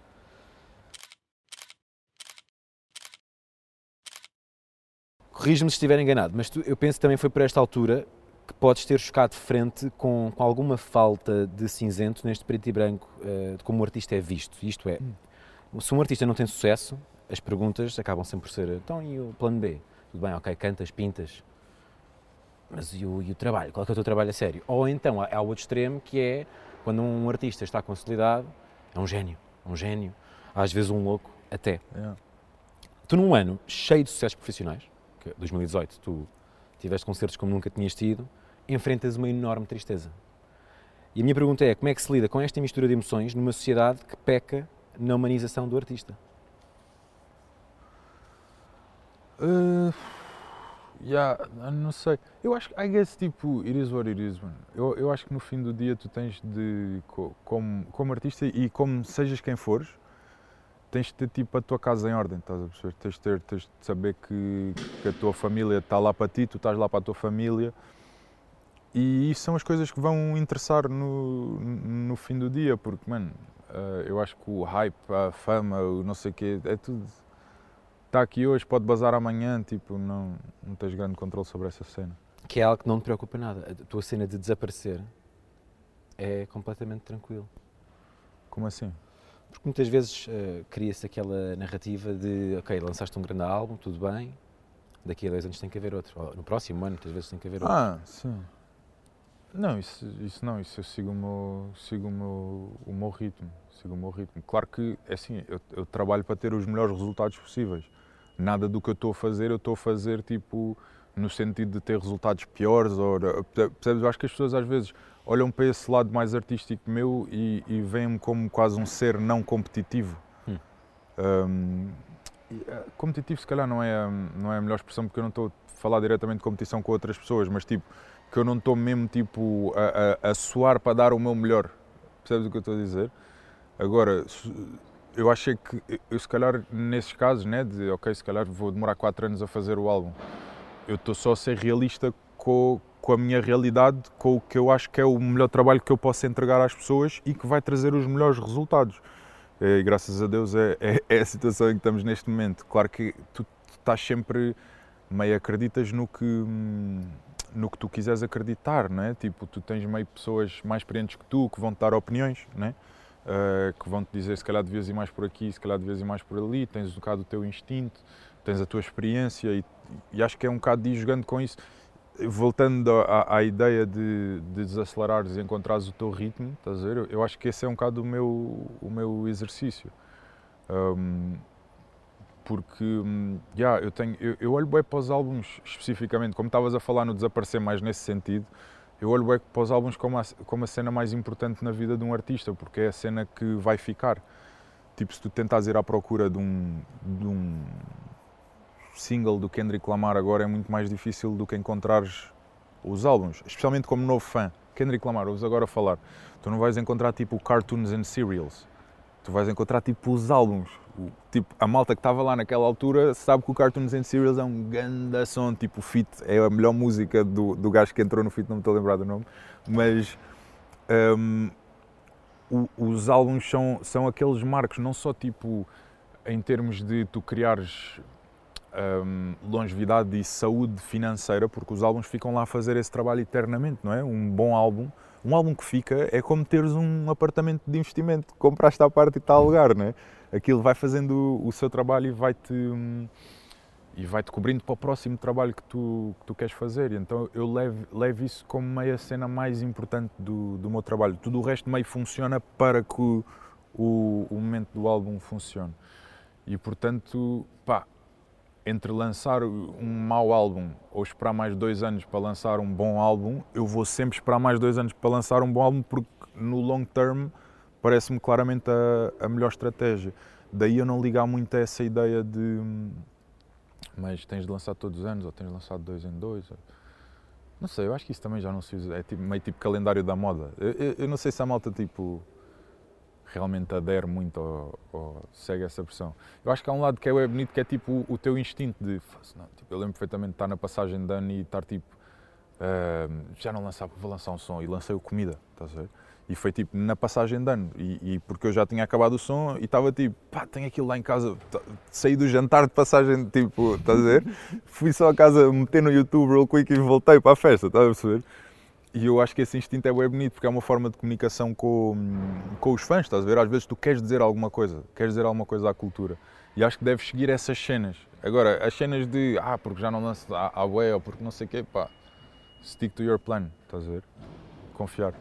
Corrige-me se estiver enganado, mas tu- eu penso que também foi por esta altura que podes ter chocado de frente com, com alguma falta de cinzento neste preto e branco eh, de como o artista é visto. Isto é, se um artista não tem sucesso, as perguntas acabam sempre por ser então e o plano B? Tudo bem, ok, cantas, pintas, mas e o, e o trabalho? Qual é, que é o teu trabalho a sério? Ou então há, há o outro extremo que é quando um artista está consolidado, é um gênio, é um gênio, às vezes um louco, até. Yeah. Tu num ano cheio de sucessos profissionais, que 2018 tu tiveste concertos como nunca tinhas tido, enfrentas uma enorme tristeza. E a minha pergunta é, como é que se lida com esta mistura de emoções numa sociedade que peca na humanização do artista? Uh, yeah, não sei. Eu acho que, I guess, tipo, it is what it is, mano. Eu, eu acho que no fim do dia tu tens de, co- como, como artista e como sejas quem fores, tens de ter, tipo, a tua casa em ordem, estás a perceber? Tens de, ter, tens de saber que, que a tua família está lá para ti, tu estás lá para a tua família. E isso são as coisas que vão interessar no, no fim do dia, porque, mano, uh, eu acho que o hype, a fama, o não sei o quê, é tudo está aqui hoje, pode bazar amanhã, tipo, não, não tens grande controle sobre essa cena. Que é algo que não te preocupa nada. A tua cena de desaparecer é completamente tranquilo. Como assim? Porque muitas vezes uh, cria-se aquela narrativa de, ok, lançaste um grande álbum, tudo bem, daqui a dois anos tem que haver outro. Ou no próximo ano, muitas vezes tem que haver outro. Ah, sim. Não, isso, isso não, isso eu sigo o meu, sigo o meu, o meu ritmo, sigo o meu ritmo. Claro que, é assim, eu, eu trabalho para ter os melhores resultados possíveis. Nada do que eu estou a fazer, eu estou a fazer, tipo, no sentido de ter resultados piores, ou, percebes? Eu acho que as pessoas às vezes olham para esse lado mais artístico meu e, e veem-me como quase um ser não competitivo. Hum. Um, eh, competitivo se calhar não é, não é a melhor expressão porque eu não estou a falar diretamente de competição com outras pessoas, mas tipo, que eu não estou mesmo tipo a, a, a suar para dar o meu melhor. Percebes o que eu estou a dizer? Agora, eu achei que, eu se calhar nesses casos, né, de ok, se calhar vou demorar 4 anos a fazer o álbum, eu estou só a ser realista com, com a minha realidade, com o que eu acho que é o melhor trabalho que eu posso entregar às pessoas e que vai trazer os melhores resultados. E graças a Deus é, é, é a situação em que estamos neste momento. Claro que tu, tu estás sempre meio acreditas no que hum, no que tu quiseres acreditar, não é? Tipo, tu tens meio pessoas mais experientes que tu que vão te dar opiniões, não é? Uh, que vão te dizer se calhar devias ir mais por aqui, se calhar devias ir mais por ali, tens um bocado o teu instinto, tens a tua experiência e, e acho que é um bocado de ir jogando com isso. Voltando à, à ideia de, de desacelerares e encontrares o teu ritmo, estás a ver? Eu, acho que esse é um bocado o meu, o meu exercício. Um, porque hum, yeah, eu, tenho, eu, eu olho bem para os álbuns especificamente, como estavas a falar no desaparecer mais nesse sentido, eu olho bem para os álbuns como a, como a cena mais importante na vida de um artista, porque é a cena que vai ficar. Tipo, se tu tentas ir à procura de um, de um single do Kendrick Lamar agora, é muito mais difícil do que encontrares os álbuns, especialmente como novo fã. Kendrick Lamar, ouves agora falar, tu não vais encontrar tipo cartoons and serials, tu vais encontrar tipo os álbuns, tipo, a malta que estava lá naquela altura sabe que o Cartoons and Serials é um ganda som, tipo, o Fit é a melhor música do, do gajo que entrou no Fit, não me estou a lembrar do nome, mas um, o, os álbuns são, são aqueles marcos, não só tipo em termos de tu criares um, longevidade e saúde financeira, porque os álbuns ficam lá a fazer esse trabalho eternamente, não é? Um bom álbum, um álbum que fica é como teres um apartamento de investimento, compraste à parte e está a alugar, não é? aquilo vai fazendo o seu trabalho e vai-te e vai-te cobrindo para o próximo trabalho que tu, que tu queres fazer. Então eu levo, levo isso como meio a cena mais importante do, do meu trabalho. Tudo o resto meio funciona para que o, o, o momento do álbum funcione. E portanto, pá, entre lançar um mau álbum ou esperar mais dois anos para lançar um bom álbum, eu vou sempre esperar mais dois anos para lançar um bom álbum porque no long term parece-me claramente a, a, melhor estratégia. Daí eu não ligar muito a essa ideia de mas tens de lançar todos os anos ou tens de lançar dois em dois. Não sei, eu acho que isso também já não se usa, é tipo, meio tipo calendário da moda. Eu, eu, eu não sei se a malta tipo realmente adere muito ou, ou, segue essa pressão. Eu acho que há um lado que é bonito que é tipo o, o teu instinto de. Não, tipo, eu lembro perfeitamente de estar na passagem de ano e estar tipo. Uh, já não lançava, vou lançar um som e lancei o comida, estás a ver? E foi tipo na passagem de ano, e, e, porque eu já tinha acabado o som e estava tipo, pá, tenho aquilo lá em casa, saí do jantar de passagem, tipo, estás a ver? Fui só a casa meter no YouTube real quick e voltei para a festa, estás a perceber? E eu acho que esse instinto é bem bonito porque é uma forma de comunicação com, com os fãs, estás a ver? Às vezes tu queres dizer alguma coisa, queres dizer alguma coisa à cultura. E acho que deves seguir essas cenas. Agora, as cenas de, ah, porque já não lanço a, a ou porque não sei o quê, pá, stick to your plan, estás a ver? Confiar.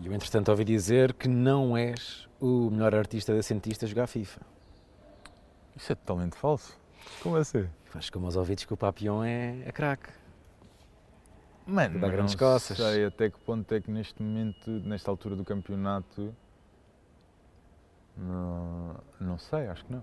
E eu, entretanto, ouvi dizer que não és o melhor artista da cientista a jogar FIFA. Isso é totalmente falso. Como assim? Faz como aos ouvidos que o Papião é, é craque. Mano, dá grandes não sei até que ponto é que neste momento, nesta altura do campeonato, não, não sei, acho que não.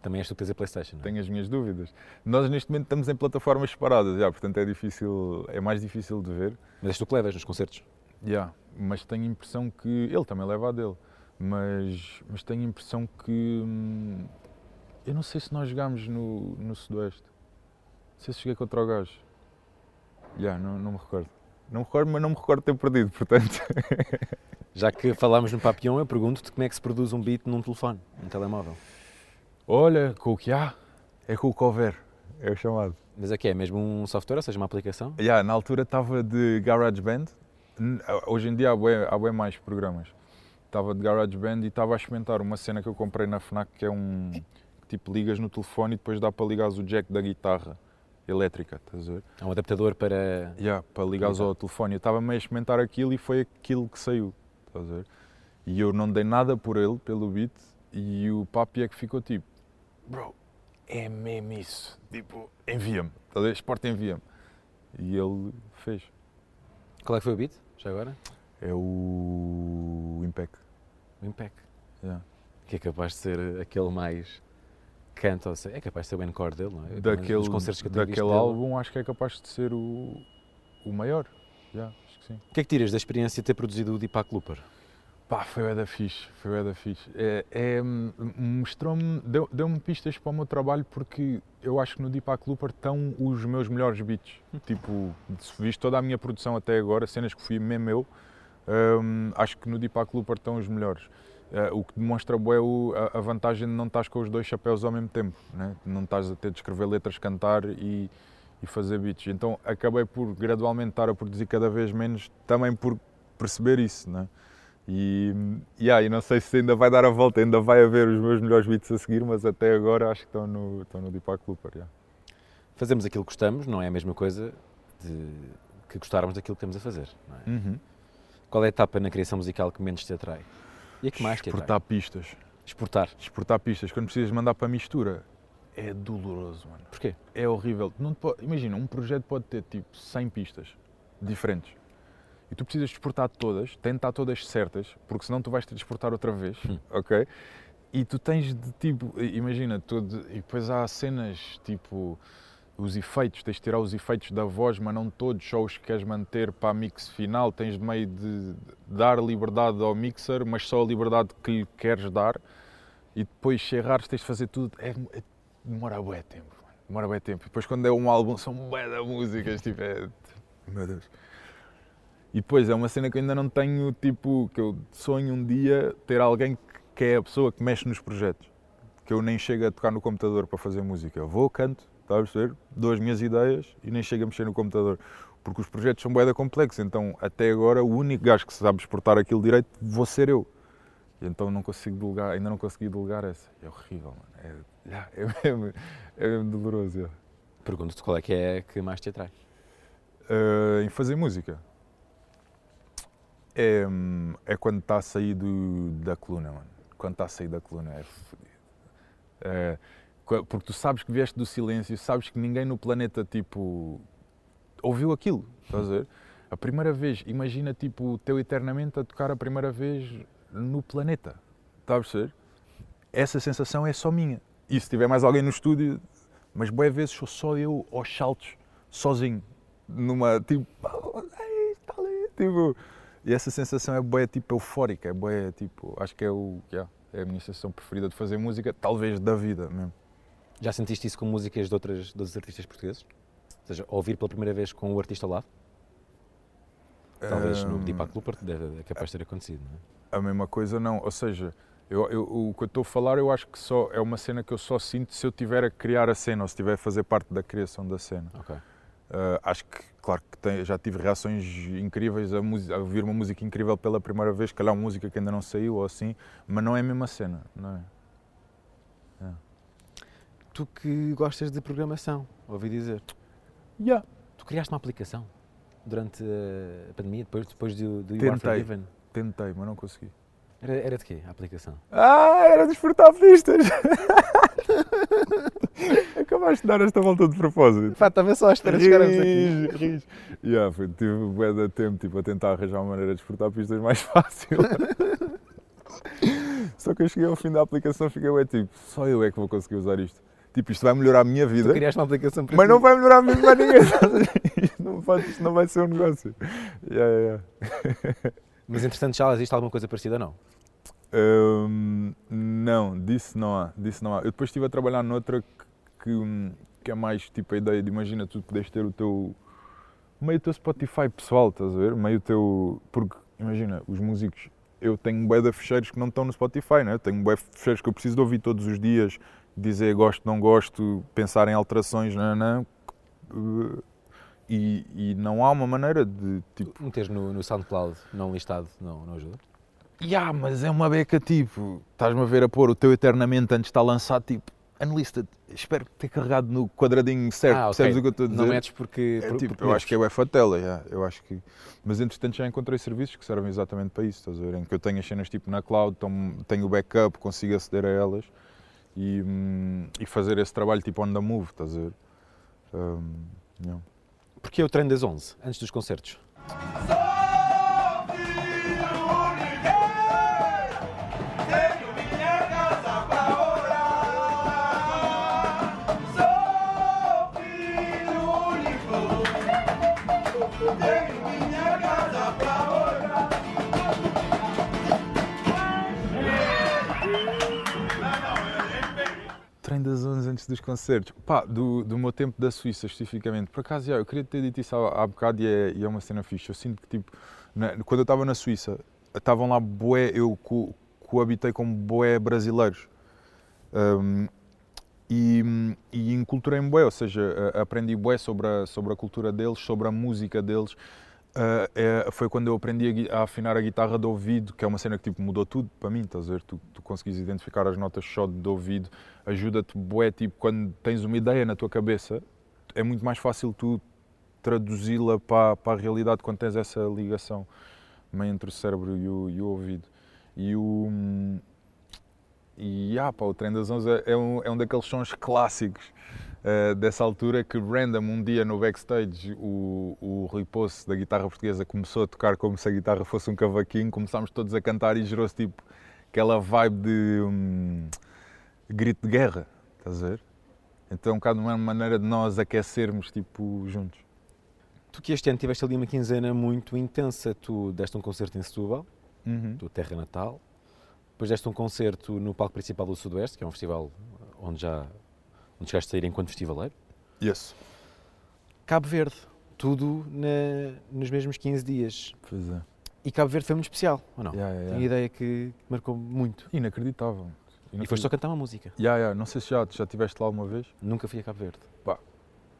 Também és tu que tens a Playstation, não é? Tenho as minhas dúvidas. Nós neste momento estamos em plataformas separadas, já, portanto é difícil, é mais difícil de ver. Mas és tu que levas nos concertos? Já, yeah, mas tenho a impressão que. Ele também leva a dele, mas, mas tenho a impressão que. Hum, eu não sei se nós jogámos no, no Sudoeste. Não sei se joguei contra o gajo. Já, yeah, não, não me recordo. Não me recordo, mas não me recordo ter perdido, portanto. Já que falámos no Papião, eu pergunto-te como é que se produz um beat num telefone, num telemóvel. Olha, com o que há, é com o que houver, é o chamado. Mas aqui é mesmo um software, ou seja, uma aplicação? Yeah, na altura estava de GarageBand, N- Hoje em dia há bué, há bué mais programas. Estava de GarageBand e estava a experimentar uma cena que eu comprei na FNAC que é um que tipo ligas no telefone e depois dá para ligares o jack da guitarra elétrica, estás a ver? É um adaptador para. Yeah, para ligares ao telefone. Eu estava meio a experimentar aquilo e foi aquilo que saiu, estás a ver? E eu não dei nada por ele, pelo beat, e o papi é que ficou tipo, bro, é mesmo isso, tipo, envia-me, estás a ver? Sport envia-me. E ele fez. Qual é que foi o beat? Já agora? É o Impec. O Impec. Yeah. Que é capaz de ser aquele mais. Canta, é capaz de ser o encore dele, não é? Daquele, Nos concertos que eu tenho daquele dele. álbum acho que é capaz de ser o, o maior. Yeah, acho que sim. O que é que tiras da experiência de ter produzido o Deepak Looper? Pá, foi o da fixe, foi o da fixe. É, é, hum, mostrou-me, deu- deu-me pistas para o meu trabalho porque eu acho que no Deepak Looper estão os meus melhores beats. tipo, se viste toda a minha produção até agora, cenas que fui mesmo eu, hum, acho que no Deepak Looper estão os melhores. Eh, o que demonstra bué, o- a, vantagem de não estás com os dois chapéus ao mesmo tempo, né? não estás a ter de escrever letras, cantar e, e fazer beats. Então acabei por gradualmente estar a produzir cada vez menos, também por perceber isso. Né? E, yeah, e não sei se ainda vai dar a volta, ainda vai haver os meus melhores beats a seguir, mas até agora acho que estão no, estão no Deepak Looper. yeah. Fazemos aquilo que gostamos, não é a mesma coisa de que gostarmos daquilo que estamos a fazer. É? Uhum. Qual é a etapa na criação musical que menos te atrai? E a que mais te atrai? Exportar pistas. Exportar. Exportar pistas. Quando precisas mandar para mistura, é doloroso, mano. Porquê? É horrível. Não te po- imagina, um projeto pode ter tipo 100 pistas diferentes. E tu precisas exportar todas, tentar todas certas, porque senão tu vais ter de exportar outra vez, Hum. ok? E tu tens de tipo, imagina, todo, e depois há cenas tipo os efeitos, tens de tirar os efeitos da voz, mas não todos, só os que queres manter para a mix final, tens de meio de dar liberdade ao mixer, mas só a liberdade que lhe queres dar, e depois se errares tens de fazer tudo, é, é- demora bué tempo, mano. demora bué tempo. E depois quando é um álbum são bué de músicas, tipo, é, meu Deus. E depois é uma cena que eu ainda não tenho, tipo, que eu sonho um dia ter alguém que- que é a pessoa que mexe nos projetos. Que eu nem chego a tocar no computador para fazer música. Eu vou, canto, está a perceber? Dou as minhas ideias e nem chego a mexer no computador. Porque os projetos são bué da complexos, então até agora o único gajo que sabe exportar aquilo direito vou ser eu. E então não consigo delegar, ainda não consegui delegar essa. É horrível, mano. É, é, mesmo, é mesmo doloroso. já. Pergunto-te qual é que é que mais te atrai. Uh, em fazer música é, hum, é quando está a sair do- da coluna, mano. Quando está a sair da coluna é fodido. É, qu- porque tu sabes que vieste do silêncio, sabes que ninguém no planeta tipo ouviu aquilo, estás a ver? A primeira vez, imagina tipo o teu eternamente a tocar a primeira vez no planeta, estás a perceber? Essa sensação é só minha. E se tiver mais alguém no estúdio, mas boas vezes sou só eu aos saltos, sozinho, numa tipo, "Ei, está ali", tipo, e essa sensação é boa tipo eufórica, é boa tipo, acho que é o, yeah, é a minha sensação preferida de fazer música, talvez da vida mesmo. Já sentiste isso com músicas de, outras, de outros artistas portugueses? Ou seja, ouvir pela primeira vez com o artista lado? Talvez no Hum, Deepak deve, é capaz de ter acontecido, não é? A mesma coisa não, ou seja, eu, eu- o que eu estou a falar eu acho que só é uma cena que eu só sinto se eu tiver a criar a cena ou se estiver a fazer parte da criação da cena. Ok. Uh, acho que, claro que tem- já tive reações incríveis a, a ouvir uma música incrível pela primeira vez, calhar uma música que ainda não saiu ou assim, mas não é a mesma cena, não é? Tu que gostas de programação, ouvi dizer. Yeah. Tu criaste uma aplicação durante a pandemia, depois, depois do, do You Are Tentei. Forgiven. Tentei, mas não consegui. Era, era de quê a aplicação? Ah, era despertar pistas! Acabaste de dar esta volta de propósito. Pá, estava só à espera de chegarmos aqui. Ris. Yeah, foi, tive bué de tempo tipo, a tentar arranjar uma maneira de despertar pistas mais fácil. Só que eu cheguei ao fim da aplicação e fiquei ué, tipo, só eu é que vou conseguir usar isto. Tipo, isto vai melhorar a minha Tu vida, criaste uma aplicação para mas ti. não vai melhorar mesmo a ninguém. isto, não pode, isto não vai ser um negócio. Yeah, yeah. Mas entretanto já existe alguma coisa parecida ou não? Hum, não, disso não há, disso não há. Eu depois estive a trabalhar noutra que, que, que é mais tipo a ideia de imagina tu podes ter o teu meio o teu Spotify pessoal, estás a ver? Meio teu. Porque imagina, os músicos, eu tenho bué de fecheiros que não estão no Spotify, né? Eu tenho bué de fecheiros que eu preciso de ouvir todos os dias, dizer gosto, não gosto, pensar em alterações, não, não. E, e não há uma maneira de tipo. Meteres no, no SoundCloud não listado não, não ajuda? Ya, mas é uma beca tipo. Estás-me a ver a pôr o teu eternamente antes de estar lançado, tipo, unlisted. Espero ter carregado no quadradinho certo. Ah, ok. Percebes o que eu estou a dizer? Não metes porque. É por- tipo, porque eu acho que é o fatela, yeah, eu acho que. Mas entretanto já encontrei serviços que servem exatamente para isso, estás a ver? Em que eu tenho as cenas tipo na cloud, tenho o backup, consigo aceder a elas e, hum, e fazer esse trabalho tipo on the move, estás a ver? Hum, yeah. Porque é o treino das 11, antes dos concertos. Das 11 antes dos concertos. Pá, do, do meu tempo da Suíça, especificamente. Por acaso, já, eu queria ter dito isso há, há bocado e é, e é uma cena fixe. Eu sinto que, tipo, na- quando eu estava na Suíça, estavam lá boé, eu co, coabitei com boé brasileiros. Um, e, e enculturei-me bué, ou seja, aprendi bué sobre a, sobre a cultura deles, sobre a música deles. Ah, é- foi quando eu aprendi a, a afinar a guitarra de ouvido, que é uma cena que tipo, mudou tudo para mim, estás a ver? Tu, tu conseguis identificar as notas só de ouvido, ajuda-te bué, tipo, quando tens uma ideia na tua cabeça, é muito mais fácil tu traduzi-la para, para a realidade quando tens essa ligação meio entre o cérebro e o, e o ouvido. E o... E ah, pá, o Trem das 11 é- é um, é um daqueles sons clássicos eh, dessa altura que random um dia no backstage o, o Rui Poço da guitarra portuguesa começou a tocar como se a guitarra fosse um cavaquinho, começámos todos a cantar e gerou-se tipo aquela vibe de hum, grito de guerra, estás a ver? Então é um bocado uma maneira de nós aquecermos tipo juntos. Tu que este ano tiveste ali uma quinzena muito intensa, tu deste um concerto em Setúbal, Uhum. tua terra natal, depois deste um concerto no palco principal do Sudoeste, que é um festival onde já onde chegaste a sair enquanto festivaleiro. Yes. Cabo Verde, tudo na- nos mesmos 15 dias. Pois é. E Cabo Verde foi muito especial, ou não? Yeah, yeah, Tenho a ideia que marcou muito. Inacreditável. E foste só cantar uma música. Yeah, yeah. Não sei se já, já estiveste lá alguma vez. Nunca fui a Cabo Verde.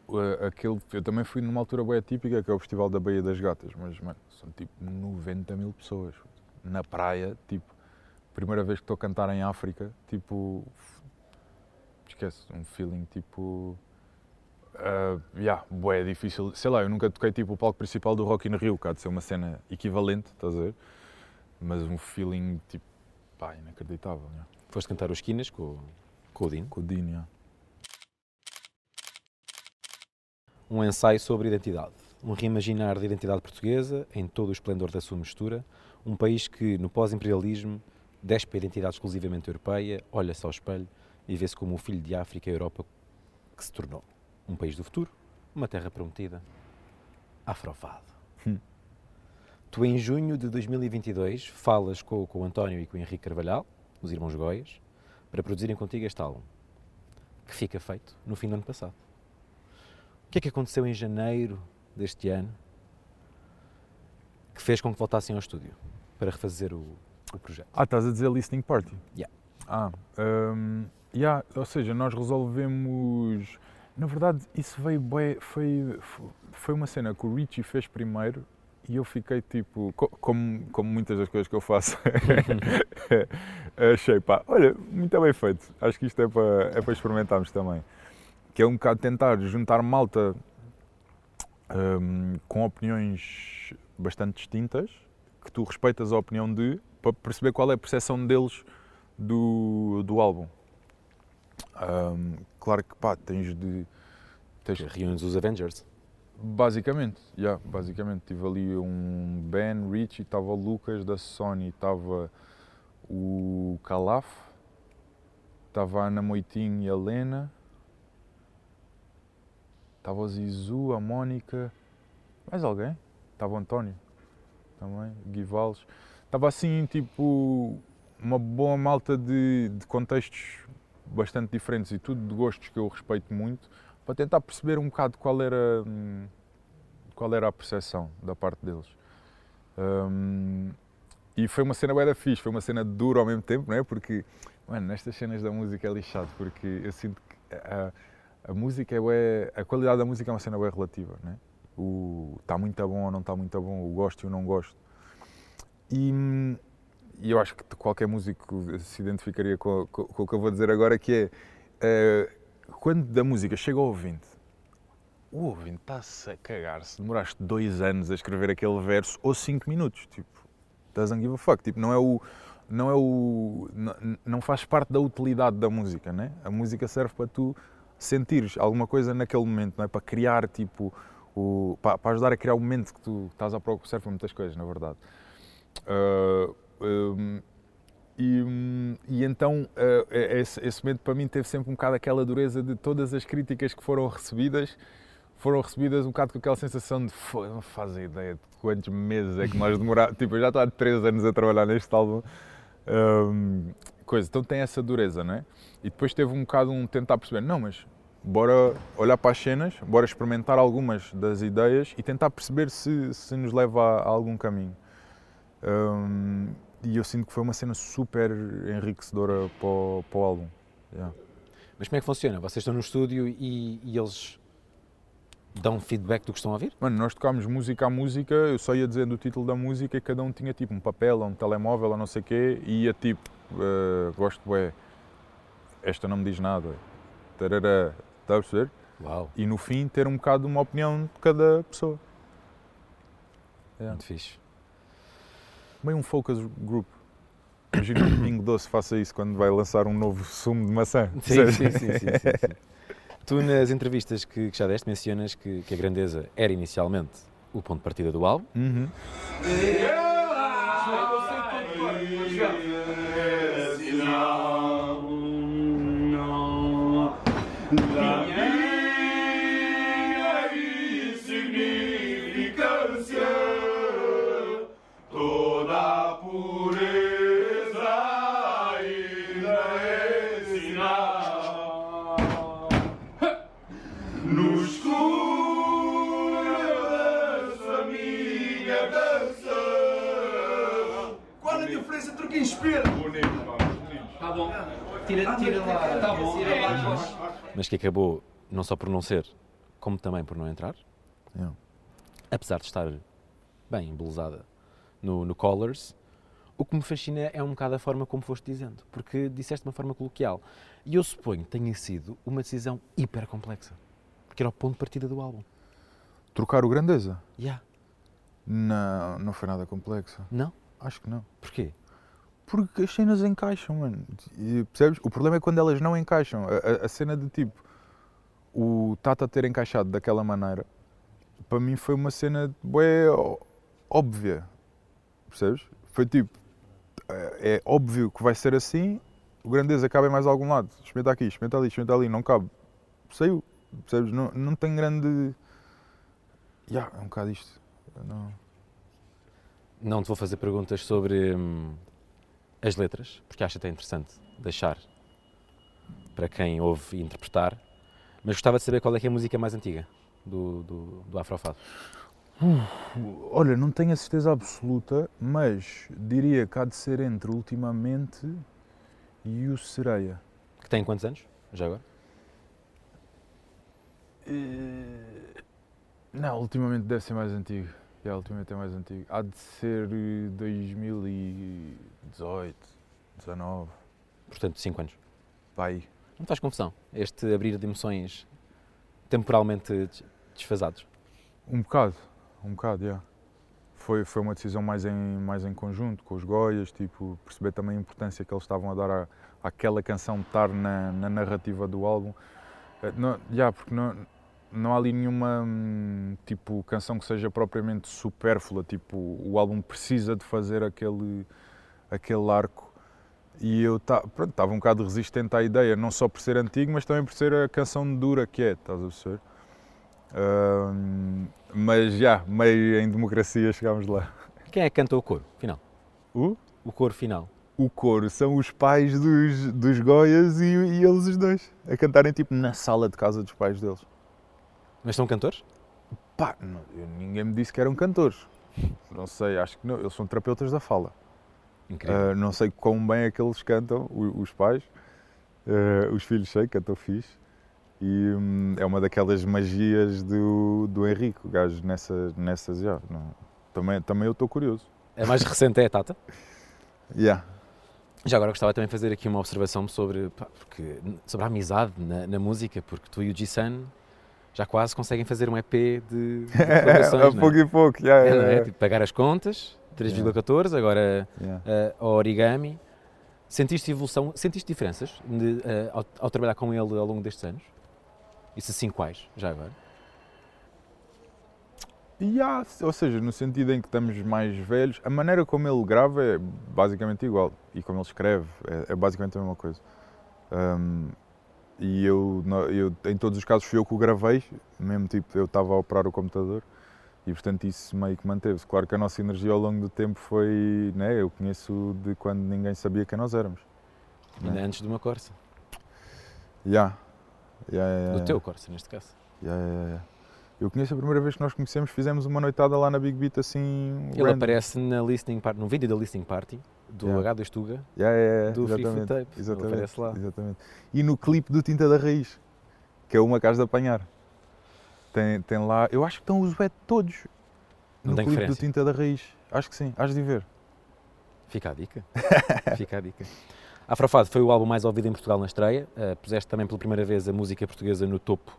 Uh, aquele, eu também fui numa altura bem típica, que é o Festival da Baía das Gatas, mas mano, são tipo 90 mil pessoas na praia, tipo, primeira vez que estou a cantar em África, tipo, esquece, um feeling tipo, uh, yeah, bué difícil, sei lá, eu nunca toquei tipo o palco principal do Rock in Rio, há de ser uma cena equivalente, estás a ver? Mas um feeling tipo, pá, inacreditável, yeah. Foste cantar os Quinas com, com o Dino. com o Dino, yeah. Um ensaio sobre identidade. Um reimaginar da identidade portuguesa em todo o esplendor da sua mistura. Um país que, no pós-imperialismo, despe a identidade exclusivamente europeia, olha-se ao espelho e vê-se como o filho de África e Europa que se tornou. Um país do futuro, uma terra prometida. Afrofado. Hum. Tu, em junho de 2022, falas com, com o António e com o Henrique Carvalhal, os irmãos Goias, para produzirem contigo este álbum, que fica feito no fim do ano passado. O que é que aconteceu em janeiro deste ano que fez com que voltassem ao estúdio para refazer o, o projeto? Ah, estás a dizer listening party? Yeah. Ah, hum, yeah, ou seja, nós resolvemos. Na verdade, isso veio bué, foi, foi uma cena que o Richie fez primeiro e eu fiquei tipo, co- como, como muitas das coisas que eu faço, achei pá, olha, muito bem feito. Acho que isto é para, é para experimentarmos também. Que é um bocado tentar juntar malta hum, com opiniões bastante distintas, que tu respeitas a opinião de, para perceber qual é a percepção deles do, do álbum. Hum, claro que pá, tens de. Tens, Reúnes os Avengers. Basicamente, yeah, basicamente. Tive ali um Ben, Richie, estava o Lucas da Sony, estava o Calaf, estava a Ana Moitinho e a Lena, estava o Zizu, a Mónica, mais alguém? Estava o António também, Gui Valles. Estava assim, tipo, uma boa malta de, de contextos bastante diferentes e tudo de gostos que eu respeito muito para tentar perceber um bocado qual era, hum, qual era a percepção da parte deles. Hum, e foi uma cena bué fixe, foi uma cena dura ao mesmo tempo, não é? Porque, mano, nestas cenas da música é lixado, porque eu sinto que a, a música é bué, a qualidade da música é uma cena bem relativa, não é? o está muito bom ou não está muito bom, o gosto e o não gosto. E, e eu acho que qualquer músico se identificaria com, com, com o que eu vou dizer agora, que é eh, quando da música chega ao ouvinte, o ouvinte está-se a cagar se demoraste dois anos a escrever aquele verso ou cinco minutos, tipo, doesn't give a fuck, tipo, não é o não é o não, não faz parte da utilidade da música, né? A música serve para tu sentires alguma coisa naquele momento, não é? Para criar tipo o para, para ajudar a criar o momento que tu estás à procura, serve para muitas coisas, na verdade. Uh, um, e, e, então uh, esse, esse, momento para mim teve sempre um bocado aquela dureza de todas as críticas que foram recebidas foram recebidas um bocado com aquela sensação de não fazem ideia de quantos meses é que nós demorámos tipo eu já estou há três anos a trabalhar neste álbum um, coisa, então tem essa dureza não é? e depois teve um bocado um tentar perceber não mas bora olhar para as cenas bora experimentar algumas das ideias e tentar perceber se, se nos leva a, a algum caminho um, e eu sinto que foi uma cena super enriquecedora para o, para o álbum. Yeah. Mas como é que funciona? Vocês estão no estúdio e, e, eles dão feedback do que estão a ouvir? Mano, nós tocámos música a música, eu só ia dizendo o título da música e cada um tinha tipo um papel, um telemóvel, ou não sei o quê, e ia tipo, uh, gosto, é, esta não me diz nada, tarará, está a perceber? Uau. E no fim ter um bocado uma opinião de cada pessoa. Yeah. Muito fixe meio um focus group. Imagina que o Pingo Doce faça isso quando vai lançar um novo sumo de maçã. Sim, sim, sim, sim, sim, sim. Tu, nas entrevistas que, que, já deste, mencionas que, que, a grandeza era inicialmente o ponto de partida do álbum. Tira, tira lá. Tá bom. Mas que acabou não só por não ser, como também por não entrar. Yeah. Apesar de estar bem embelezada no, no Colors, o que me fascina é um bocado a forma como foste dizendo, porque disseste de uma forma coloquial. E eu suponho que tenha sido uma decisão hiper complexa, porque era o ponto de partida do álbum. Trocar o Grandeza? Yeah. Não, não foi nada complexo. Não? Acho que não. Porquê? Porque as cenas encaixam, mano. E, percebes? O problema é quando elas não encaixam. A, a, cena de tipo, o Tata ter encaixado daquela maneira, para mim foi uma cena bué óbvia. Percebes? Foi tipo, é, é, óbvio que vai ser assim, o grandeza cabe em mais algum lado. Experimenta aqui, experimenta ali, experimenta ali, não cabe. Saiu. Percebes? Não, não tem grande. Yeah, é um bocado isto. Não. Não te vou fazer perguntas sobre. As letras, porque acho até interessante deixar para quem ouve e interpretar, mas gostava de saber qual é é a música mais antiga do, do, do Afrofado. Uh, olha, não tenho a certeza absoluta, mas diria que há de ser entre Ultimamente e o Sereia. Que tem quantos anos, já agora? Uh, não, ultimamente deve ser mais antigo. Yeah, ultimamente é mais antigo. Há de ser 2018, 19. Portanto, 5 anos. Vai. Não faz confusão este abrir de emoções temporalmente desfasados? Um bocado, um bocado, yeah. Foi, foi uma decisão mais em, mais em conjunto, com os Goias, tipo, perceber também a importância que eles estavam a dar à, àquela canção estar na, na narrativa do álbum. Eh, não, yeah, porque não, não há ali nenhuma hum, tipo canção que seja propriamente supérflua, tipo o álbum precisa de fazer aquele aquele arco e eu estava um bocado resistente à ideia, não só por ser antigo, mas também por ser a canção dura que é, estás a perceber? Uh, mas já, meio em democracia chegámos lá. Quem é que canta o coro final? O? O coro final. O coro são os pais dos, dos Goias e, e eles os dois, a cantarem tipo na sala de casa dos pais deles. Mas são cantores? Pá, não, ninguém me disse que eram cantores. Não sei, acho que não. Eles são terapeutas da fala. Incrível. Uh, não sei quão bem é que eles cantam, os, pais. Uh, os filhos sei, cantam fixe. E hum, é uma daquelas magias do, do Henrique, o gajo nessas, nessas já. não- também, também eu estou curioso. A mais recente é a Tata. Yeah. Já agora gostava também de fazer aqui uma observação sobre, pá, porque, sobre a amizade na, na música, porque tu e o G-Sun já quase conseguem fazer um EP de, de colaborações, a é? pouco e pouco, yeah, É, yeah, é? yeah. Tipo, pagar as contas, 3,14, agora Yeah. ao origami. Sentiste evolução, sentiste diferenças de, eh, ao, ao trabalhar com ele ao longo destes anos? E se sim, quais, já agora? E há, ou seja, no sentido em que estamos mais velhos, a maneira como ele grava é basicamente igual. E como ele escreve, é, é basicamente a mesma coisa. Hum, e eu, eu, em todos os casos, fui eu que o gravei, mesmo tipo, eu estava a operar o computador. E portanto isso meio que manteve-se. Claro que a nossa energia ao longo do tempo foi. Né, eu conheço de quando ninguém sabia quem nós éramos. Ainda Né? antes de uma Corsa, Yeah. Yeah, yeah, do yeah. teu Corsa neste caso. Yeah, yeah, yeah. Eu conheço a primeira vez que nós conhecemos, fizemos uma noitada lá na Big Beat assim. Ele random. aparece na listening party, no vídeo da listening party do Yeah. H2 Tuga, Yeah, yeah, do Free exatamente, Tape. Ele Exatamente, aparece lá. exatamente. E no clipe do Tinta da Raiz, que é uma casa de apanhar. Tem, tem lá, eu acho que estão os wet todos Não no tem clipe do. Tinta da Raiz. Acho que sim, has de ver. Fica a dica. Fica a dica. Afrofado foi o álbum mais ouvido em Portugal na estreia. Uh, puseste também pela primeira vez a música portuguesa no topo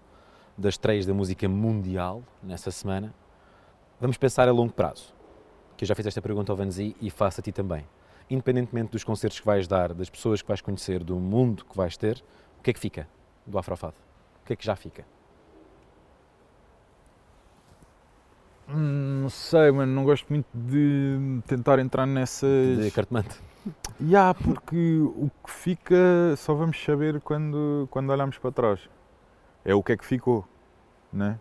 das estreias da música mundial nessa semana. Vamos pensar a longo prazo. Que eu já fiz esta pergunta ao Vanzi e faço a ti também. Independentemente dos concertos que vais dar, das pessoas que vais conhecer, do mundo que vais ter, o que é que fica do Afrofado? O que é que já fica? Hum, não sei, mano, não gosto muito de tentar entrar nessas. De cartomante. Ya, porque o que fica só vamos saber quando, quando olharmos para trás. É o que é que ficou, né?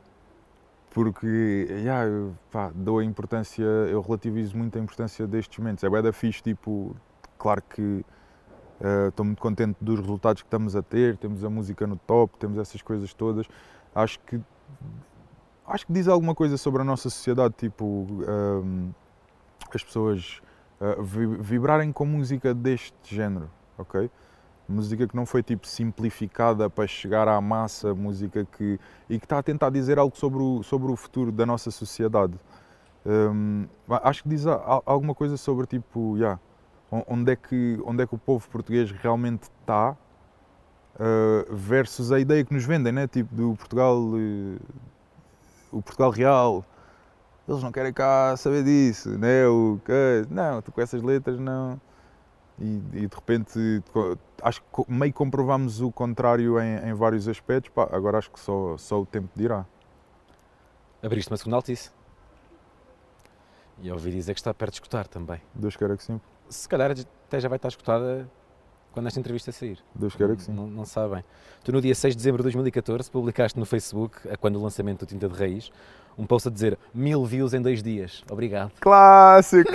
Porque, ya, eu, pá, dou a importância, eu relativizo muito a importância destes momentos. É bué da fixe, tipo, claro que eh, estou muito contente dos resultados que estamos a ter, temos a música no top, temos essas coisas todas. Acho que acho que diz alguma coisa sobre a nossa sociedade, tipo, hum, as pessoas uh, vi- vibrarem com música deste género, ok? Música que não foi tipo simplificada para chegar à massa, música que e que está a tentar dizer algo sobre o, sobre o futuro da nossa sociedade. Hum, acho que diz a- a- alguma coisa sobre tipo, yeah, on- onde é que onde é que o povo português realmente está uh, versus a ideia que nos vendem, né? Tipo do Portugal, uh, o Portugal real, eles não querem cá saber disso, né? O, que- não, tu com essas letras não. E, e de repente acho que meio comprovamos o contrário em, em vários aspectos. Pá, agora acho que só, só o tempo dirá. Abriste uma segunda altice. E ouvi dizer que está perto de escutar também. Deus queira que sim. Se calhar até já vai estar escutada quando esta entrevista sair. Deus queira que sim. Não, não sabem. Tu, no dia 6 de dezembro de 2014, publicaste no Facebook, a quando o lançamento do Tinta de Raiz, um post a dizer mil views em dois dias. Obrigado. Clássico!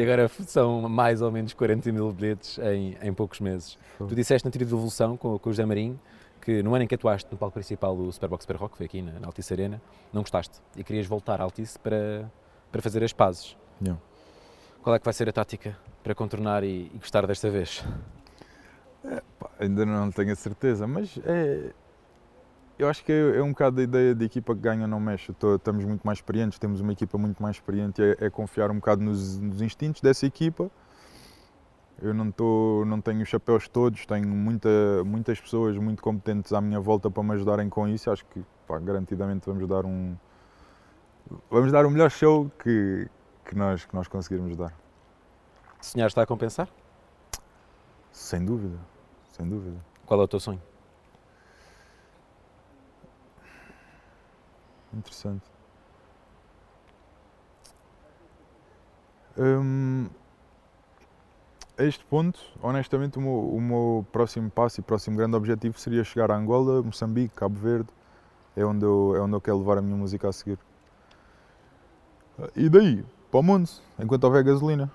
E agora são mais ou menos 40 mil bilhetes em, em poucos meses. Tu disseste na trilha de evolução com, com o José Marinho que no ano em que atuaste no palco principal do Superbox Super Rock, foi aqui na, na Altice Arena, não gostaste e querias voltar à Altice para, para fazer as pazes. Yeah. Qual é que vai ser a tática para contornar e, e gostar desta vez? Pá, ainda não tenho a certeza, mas é. Eu acho que é, é um bocado a ideia de equipa que ganha não mexe. Tô- estamos muito mais experientes, temos uma equipa muito mais experiente, é, é confiar um bocado nos, nos instintos dessa equipa. Eu não, tô, não tenho os chapéus todos, tenho muita, muitas pessoas muito competentes à minha volta para me ajudarem com isso. Acho que pá, garantidamente vamos dar um. Vamos dar o melhor show que, que, nós, que nós conseguirmos dar. Sonhar está a compensar? Sem dúvida, sem dúvida. Qual é o teu sonho? Interessante. Hum, a este ponto, honestamente, o meu, o meu próximo passo e próximo grande objetivo seria chegar a Angola, Moçambique, Cabo Verde. É onde eu, é onde eu quero levar a minha música a seguir. E daí, para o mundo, enquanto houver gasolina.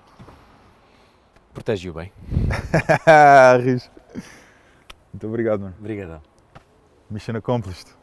Protege-o bem. Muito obrigado, mano. Obrigadão. Mission accomplished.